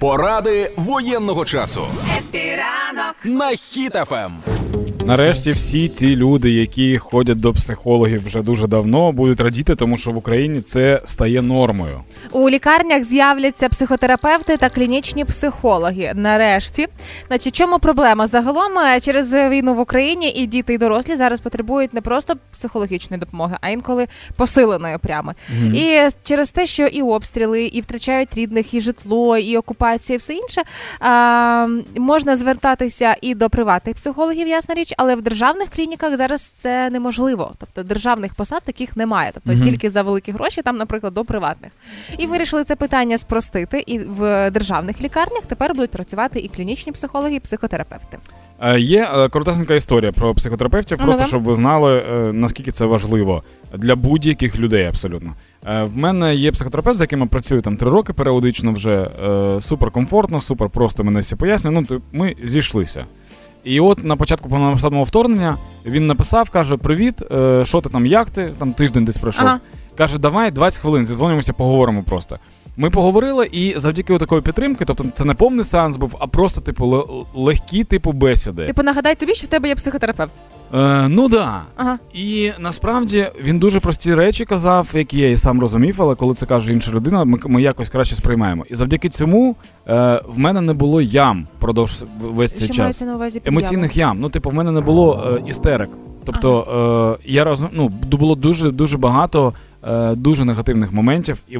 Поради воєнного часу Happy ранок на Хіт FM. Нарешті всі ці люди, які ходять до психологів вже дуже давно, будуть радіти, тому що в Україні це стає нормою. У лікарнях з'являться психотерапевти та клінічні психологи. Нарешті, значить, чому проблема? Загалом е, через війну в Україні і діти, і дорослі зараз потребують не просто психологічної допомоги, а інколи посиленої прямо. І через те, що і обстріли, і втрачають рідних, і житло, і окупація, і все інше, а, можна звертатися і до приватних психологів, ясна річ, але в державних клініках зараз це неможливо. Тобто державних посад таких немає. Тобто Мгм. тільки за великі гроші, там, наприклад, до приватних. І вирішили це питання спростити. І в державних лікарнях тепер будуть працювати і клінічні психологи, і психотерапевти. Е, Є е, коротесенька історія про психотерапевтів, просто щоб ви знали, е, наскільки це важливо для будь-яких людей абсолютно. В мене є психотерапевт, з яким я працюю там три роки періодично вже супер комфортно, супер просто мене всі пояснює. Ну, ми зійшлися. І от на початку повномасштабного вторгнення він написав, каже: Привіт, е, що ти там, як ти? Там тиждень десь пройшов. Ага. Каже, давай 20 хвилин, зідзвонимося, поговоримо просто. Ми поговорили, і завдяки такої підтримки, тобто це не повний сеанс був, а просто, типу, легкі, типу, бесіди. Типу, нагадай тобі, що в тебе є психотерапевт. Е, ну да. Ага. І насправді він дуже прості речі казав, які я і сам розумів, але коли це каже інша людина, ми, ми якось краще сприймаємо. І завдяки цьому е, в мене не було ям продовж весь цей Що час. на увазі під Емоційних ям. Ну, типу, в мене не було е, істерик. Тобто е, я розум, ну, було дуже дуже багато е, дуже негативних моментів, і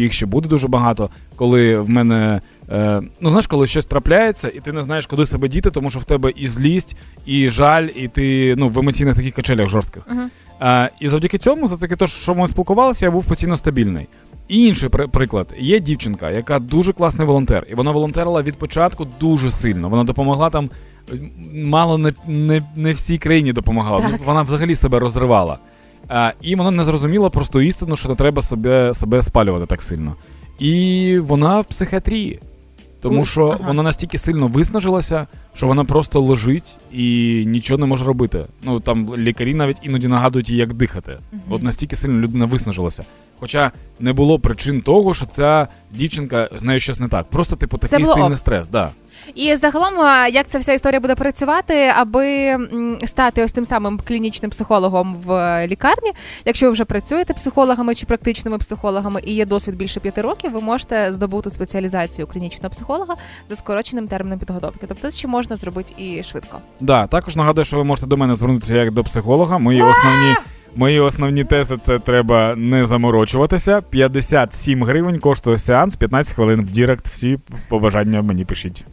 їх ще буде дуже багато, коли в мене. Е, ну, знаєш, коли щось трапляється, і ти не знаєш, куди себе діти, тому що в тебе і злість, і жаль, і ти ну, в емоційних таких качелях жорстких. Мгм. Е, і завдяки цьому, за таки, то, що ми спілкувалися, я був постійно стабільний. І інший при- приклад: є дівчинка, яка дуже класний волонтер, і вона волонтерила від початку дуже сильно. Вона допомогла там. е, Мало не, не, не всій країні допомагала. Так. Вона взагалі себе розривала. А, і вона не зрозуміла просто істину, що не треба себе, себе спалювати так сильно. І вона в психіатрії. Тому що ага. вона настільки сильно виснажилася, що вона просто лежить і нічого не може робити. Ну там лікарі навіть іноді нагадують їй, як дихати. От настільки сильно людина виснажилася. Хоча не було причин того, що ця дівчинка з нею щось не так. Просто, типу, такий сильний стрес. Да. І загалом, як ця вся історія буде працювати, аби стати ось тим самим клінічним психологом в е, лікарні. Якщо ви вже працюєте психологами чи практичними психологами і є досвід більше п'яти років, ви можете здобути спеціалізацію клінічного психолога за скороченим терміном підготовки. Тобто, ще можна зробити і швидко. Да, також нагадую, що ви можете до мене звернутися як до психолога. Мої основні, мої основні тези це треба не заморочуватися. 57 гривень коштує сеанс, 15 хвилин в Direct. Всі побажання мені пишіть.